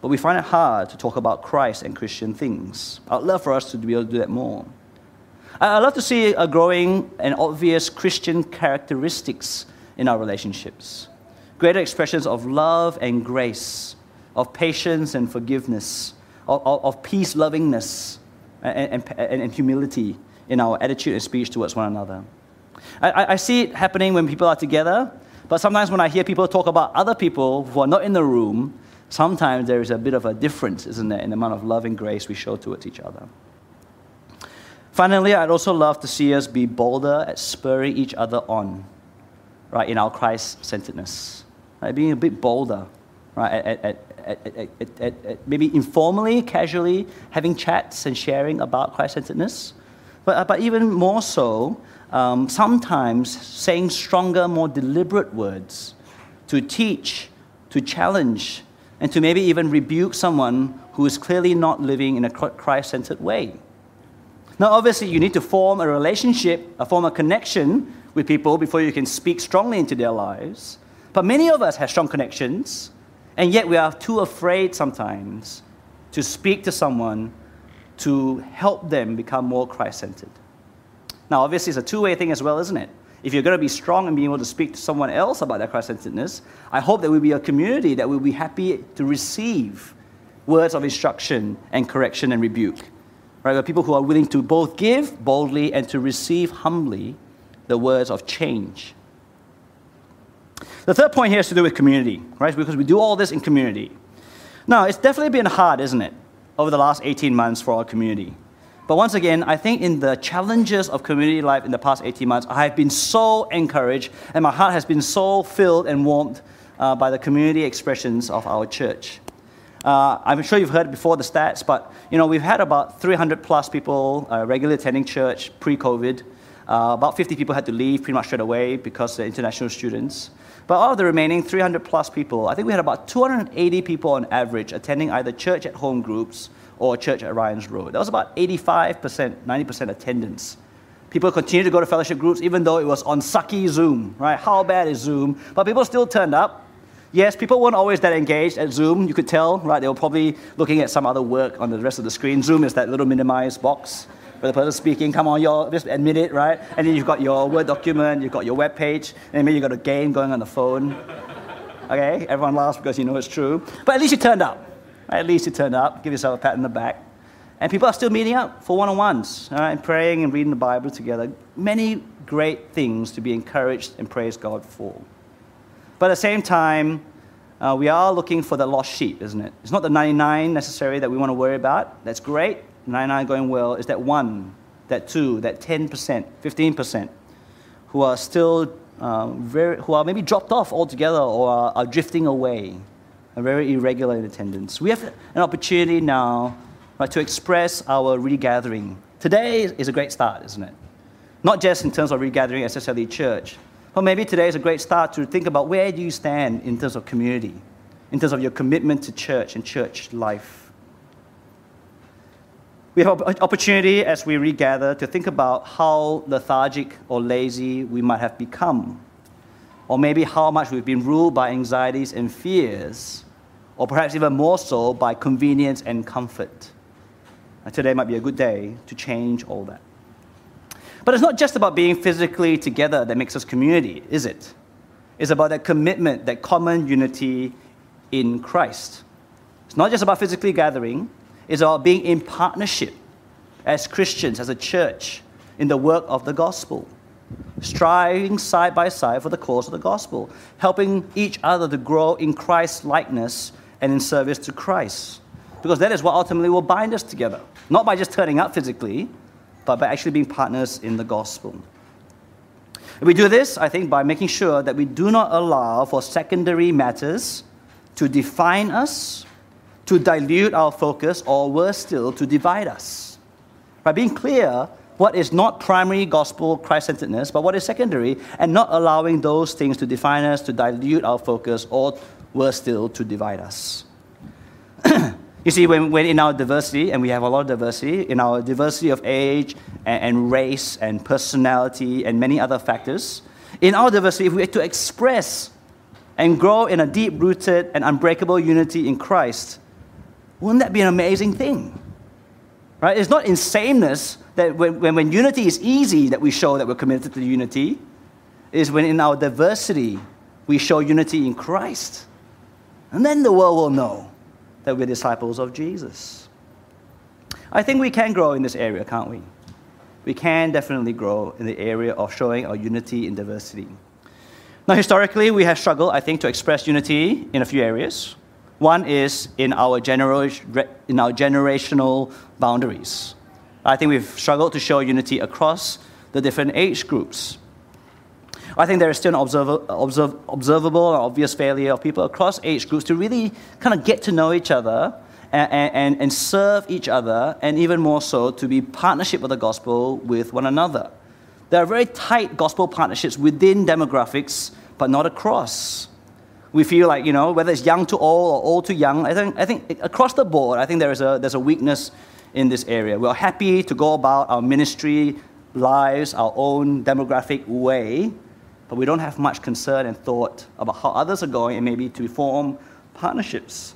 but we find it hard to talk about Christ and Christian things. I'd love for us to be able to do that more. I'd love to see a growing and obvious Christian characteristics in our relationships. Greater expressions of love and grace, of patience and forgiveness, of, of, of peace lovingness and, and, and, humility in our attitude and speech towards one another. I, I see it happening when people are together, but sometimes when I hear people talk about other people who are not in the room, sometimes there is a bit of a difference, isn't there, in the amount of love and grace we show towards each other. Finally, I'd also love to see us be bolder at spurring each other on, right, in our Christ centeredness. Right, being a bit bolder, right, at, at, at, maybe informally, casually, having chats and sharing about Christ centeredness. But, but even more so, um, sometimes saying stronger, more deliberate words to teach, to challenge, and to maybe even rebuke someone who is clearly not living in a Christ centered way. Now, obviously, you need to form a relationship, a form a connection with people before you can speak strongly into their lives. But many of us have strong connections, and yet we are too afraid sometimes to speak to someone to help them become more Christ centered. Now, obviously, it's a two way thing as well, isn't it? If you're going to be strong and being able to speak to someone else about their Christ centeredness, I hope that we'll be a community that will be happy to receive words of instruction and correction and rebuke. Right? We're people who are willing to both give boldly and to receive humbly the words of change. The third point here has to do with community, right? Because we do all this in community. Now, it's definitely been hard, isn't it, over the last 18 months for our community. But once again, I think in the challenges of community life in the past 18 months, I have been so encouraged and my heart has been so filled and warmed uh, by the community expressions of our church. Uh, I'm sure you've heard before the stats, but you know we've had about 300 plus people uh, regularly attending church pre-COVID. Uh, about 50 people had to leave pretty much straight away because they're international students. But of the remaining 300 plus people, I think we had about 280 people on average attending either church at home groups or church at Ryan's Road. That was about 85%, 90% attendance. People continued to go to fellowship groups even though it was on sucky Zoom, right? How bad is Zoom? But people still turned up. Yes, people weren't always that engaged at Zoom, you could tell, right? They were probably looking at some other work on the rest of the screen. Zoom is that little minimized box where the person speaking, come on, y'all, just admit it, right? And then you've got your Word document, you've got your web page, and maybe you've got a game going on the phone. Okay, everyone laughs because you know it's true. But at least you turned up. At least you turned up, give yourself a pat on the back. And people are still meeting up for one on ones right, and praying and reading the Bible together. Many great things to be encouraged and praise God for. But at the same time, uh, we are looking for the lost sheep, isn't it? It's not the 99 necessary that we want to worry about. That's great. 99 going well. It's that one, that two, that 10%, 15% who are still uh, very, who are maybe dropped off altogether or are, are drifting away and very irregular attendance. We have an opportunity now right, to express our regathering. Today is a great start, isn't it? Not just in terms of regathering as SLE Church, but maybe today is a great start to think about where do you stand in terms of community, in terms of your commitment to church and church life. We have an opportunity as we regather to think about how lethargic or lazy we might have become, or maybe how much we've been ruled by anxieties and fears, or perhaps even more so by convenience and comfort. And today might be a good day to change all that. But it's not just about being physically together that makes us community, is it? It's about that commitment, that common unity in Christ. It's not just about physically gathering, it's about being in partnership as Christians, as a church, in the work of the gospel. Striving side by side for the cause of the gospel, helping each other to grow in Christ's likeness and in service to Christ. Because that is what ultimately will bind us together. Not by just turning up physically, but by actually being partners in the gospel. We do this, I think, by making sure that we do not allow for secondary matters to define us to dilute our focus, or worse still, to divide us. By being clear what is not primary gospel Christ centeredness, but what is secondary, and not allowing those things to define us, to dilute our focus, or worse still, to divide us. you see, when, when in our diversity, and we have a lot of diversity, in our diversity of age and, and race and personality and many other factors, in our diversity, if we are to express and grow in a deep rooted and unbreakable unity in Christ, wouldn't that be an amazing thing? Right? It's not in sameness that when, when, when unity is easy that we show that we're committed to unity. It is when in our diversity we show unity in Christ. And then the world will know that we're disciples of Jesus. I think we can grow in this area, can't we? We can definitely grow in the area of showing our unity in diversity. Now, historically, we have struggled, I think, to express unity in a few areas. One is in our, genera- in our generational boundaries. I think we've struggled to show unity across the different age groups. I think there is still an observ- observ- observable or obvious failure of people across age groups to really kind of get to know each other and, and, and serve each other, and even more so, to be partnership with the gospel with one another. There are very tight gospel partnerships within demographics, but not across we feel like, you know, whether it's young to old or old to young, I think, I think across the board, I think there is a, there's a weakness in this area. We're happy to go about our ministry lives, our own demographic way, but we don't have much concern and thought about how others are going and maybe to form partnerships.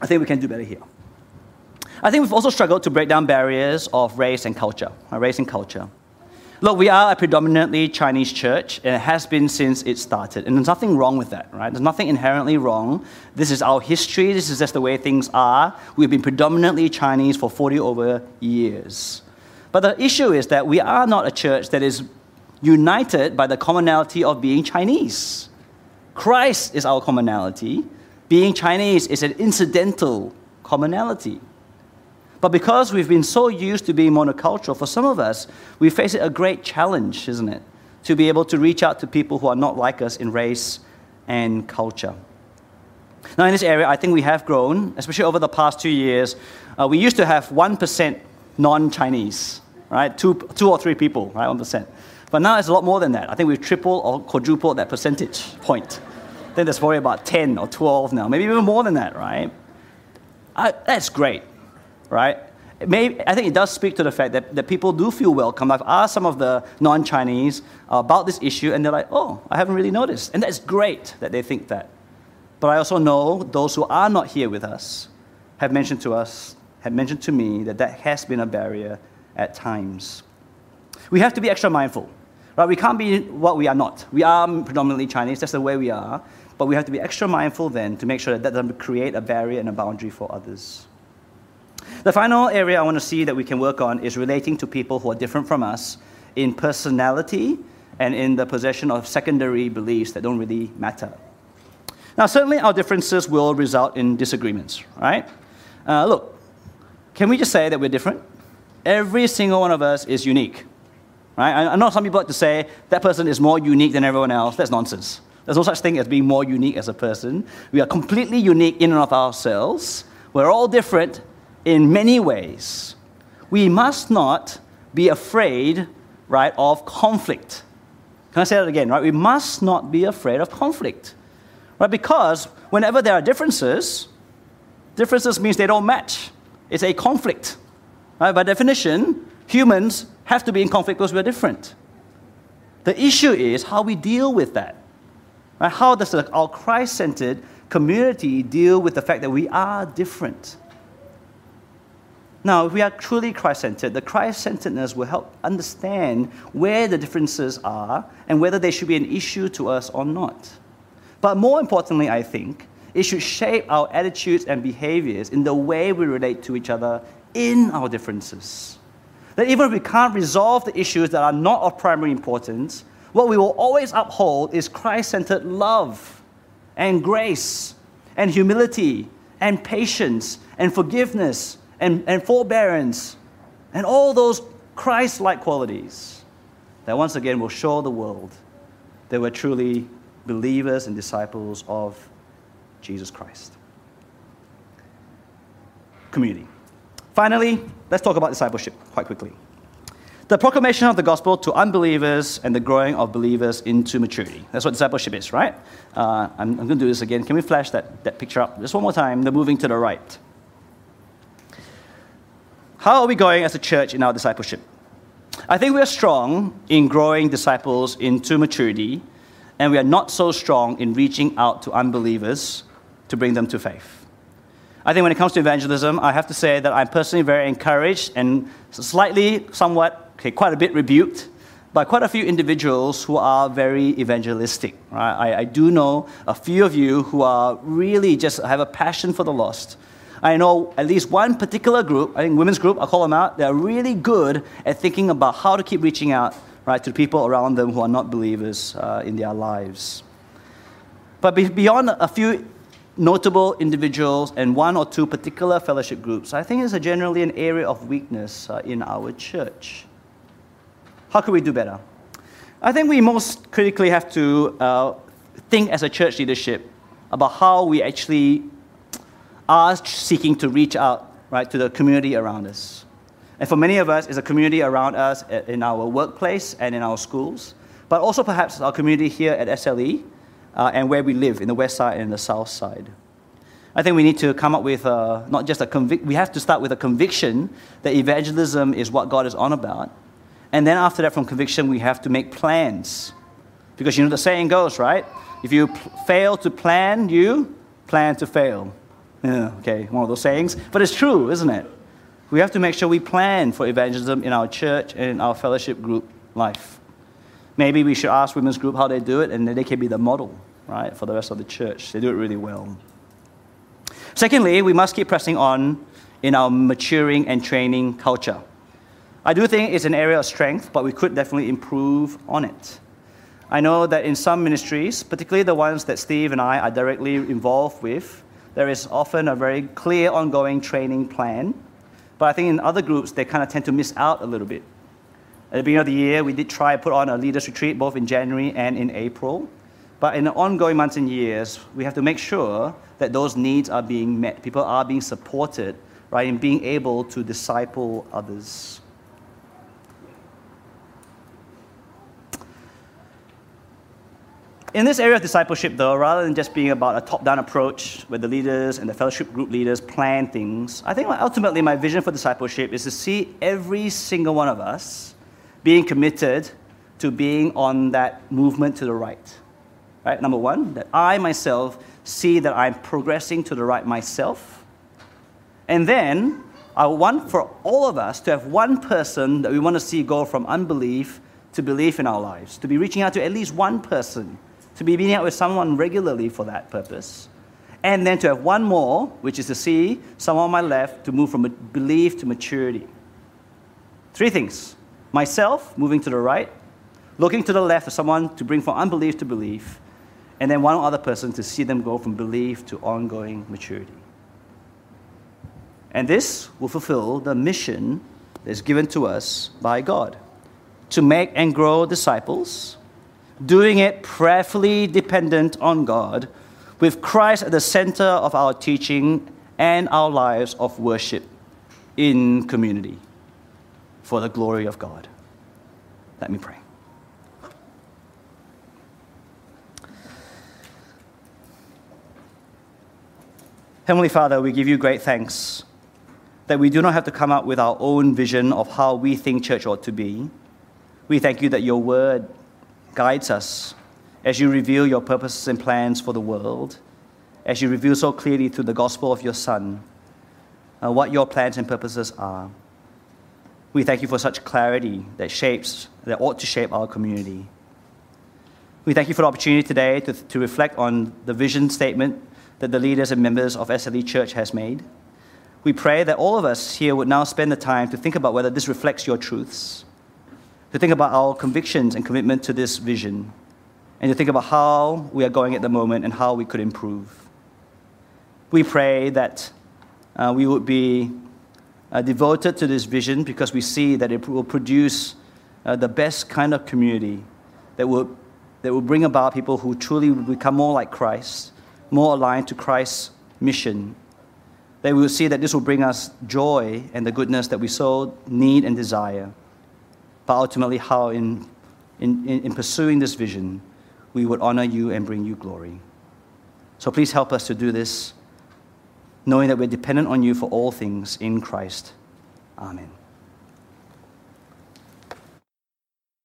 I think we can do better here. I think we've also struggled to break down barriers of race and culture, uh, race and culture. Look, we are a predominantly Chinese church, and it has been since it started. And there's nothing wrong with that, right? There's nothing inherently wrong. This is our history, this is just the way things are. We've been predominantly Chinese for 40 over years. But the issue is that we are not a church that is united by the commonality of being Chinese. Christ is our commonality. Being Chinese is an incidental commonality. But because we've been so used to being monocultural, for some of us, we face a great challenge, isn't it? To be able to reach out to people who are not like us in race and culture. Now, in this area, I think we have grown, especially over the past two years. Uh, we used to have 1% non Chinese, right? Two, two or three people, right? 1%. But now it's a lot more than that. I think we've tripled or quadrupled that percentage point. I think there's probably about 10 or 12 now, maybe even more than that, right? I, that's great right? May, I think it does speak to the fact that, that people do feel welcome. I've asked some of the non Chinese about this issue, and they're like, oh, I haven't really noticed. And that's great that they think that. But I also know those who are not here with us have mentioned to us, have mentioned to me that that has been a barrier at times. We have to be extra mindful, right? We can't be what we are not. We are predominantly Chinese, that's the way we are. But we have to be extra mindful then to make sure that that doesn't create a barrier and a boundary for others. The final area I want to see that we can work on is relating to people who are different from us in personality and in the possession of secondary beliefs that don't really matter. Now, certainly our differences will result in disagreements, right? Uh, look, can we just say that we're different? Every single one of us is unique, right? I know some people like to say that person is more unique than everyone else. That's nonsense. There's no such thing as being more unique as a person. We are completely unique in and of ourselves. We're all different, in many ways. We must not be afraid, right, of conflict. Can I say that again, right? We must not be afraid of conflict, right? Because whenever there are differences, differences means they don't match. It's a conflict. Right? By definition, humans have to be in conflict because we're different. The issue is how we deal with that. Right? How does our Christ centered community deal with the fact that we are different? Now, if we are truly Christ centered, the Christ centeredness will help understand where the differences are and whether they should be an issue to us or not. But more importantly, I think, it should shape our attitudes and behaviors in the way we relate to each other in our differences. That even if we can't resolve the issues that are not of primary importance, what we will always uphold is Christ centered love and grace and humility and patience and forgiveness and, and forbearance and all those Christ like qualities that once again will show the world that we're truly believers and disciples of Jesus Christ. Community. Finally, let's talk about discipleship quite quickly. The proclamation of the gospel to unbelievers and the growing of believers into maturity. That's what discipleship is, right? Uh, I'm, I'm going to do this again. Can we flash that, that picture up just one more time? They're moving to the right. How are we going as a church in our discipleship? I think we are strong in growing disciples into maturity, and we are not so strong in reaching out to unbelievers to bring them to faith. I think when it comes to evangelism, I have to say that I'm personally very encouraged and slightly, somewhat, okay, quite a bit rebuked by quite a few individuals who are very evangelistic. Right? I, I do know a few of you who are really just have a passion for the lost. I know at least one particular group, I think women's group, I'll call them out, they're really good at thinking about how to keep reaching out right, to people around them who are not believers uh, in their lives. But beyond a few notable individuals and one or two particular fellowship groups, I think is generally an area of weakness uh, in our church. How could we do better? I think we most critically have to uh, think as a church leadership about how we actually are seeking to reach out right, to the community around us. And for many of us, it's a community around us in our workplace and in our schools, but also perhaps our community here at SLE uh, and where we live in the west side and the south side. I think we need to come up with a, not just a conviction, we have to start with a conviction that evangelism is what God is on about. And then after that, from conviction, we have to make plans. Because you know the saying goes, right? If you fail to plan, you plan to fail. Yeah, okay, one of those sayings. But it's true, isn't it? We have to make sure we plan for evangelism in our church and in our fellowship group life. Maybe we should ask women's group how they do it, and they can be the model, right, for the rest of the church. They do it really well. Secondly, we must keep pressing on in our maturing and training culture. I do think it's an area of strength, but we could definitely improve on it. I know that in some ministries, particularly the ones that Steve and I are directly involved with, there is often a very clear ongoing training plan. But I think in other groups, they kind of tend to miss out a little bit. At the beginning of the year, we did try to put on a leaders retreat both in January and in April. But in the ongoing months and years, we have to make sure that those needs are being met. People are being supported, right, in being able to disciple others. In this area of discipleship, though, rather than just being about a top down approach where the leaders and the fellowship group leaders plan things, I think ultimately my vision for discipleship is to see every single one of us being committed to being on that movement to the right. Right? Number one, that I myself see that I'm progressing to the right myself. And then I want for all of us to have one person that we want to see go from unbelief to belief in our lives, to be reaching out to at least one person, to be meeting out with someone regularly for that purpose. And then to have one more, which is to see someone on my left to move from belief to maturity. Three things myself moving to the right, looking to the left for someone to bring from unbelief to belief, and then one other person to see them go from belief to ongoing maturity. And this will fulfill the mission that is given to us by God to make and grow disciples, doing it prayerfully dependent on God, with Christ at the center of our teaching and our lives of worship in community for the glory of God. Let me pray. Heavenly Father, we give you great thanks that we do not have to come up with our own vision of how we think church ought to be. We thank you that your word guides us as you reveal your purposes and plans for the world, as you reveal so clearly through the gospel of your Son uh, what your plans and purposes are. We thank you for such clarity that shapes, that ought to shape our community. We thank you for the opportunity today to, to reflect on the vision statement that the leaders and members of SLE Church has made. We pray that all of us here would now spend the time to think about whether this reflects your truths, to think about our convictions and commitment to this vision, and to think about how we are going at the moment and how we could improve. We pray that uh, we would be uh, devoted to this vision because we see that it will produce uh, the best kind of community that will, that will bring about people who truly will become more like Christ, more aligned to Christ's mission. That we will see that this will bring us joy and the goodness that we so need and desire. But ultimately, how in, in, in pursuing this vision, we would honor you and bring you glory. So please help us to do this knowing that we're dependent on you for all things in Christ. Amen.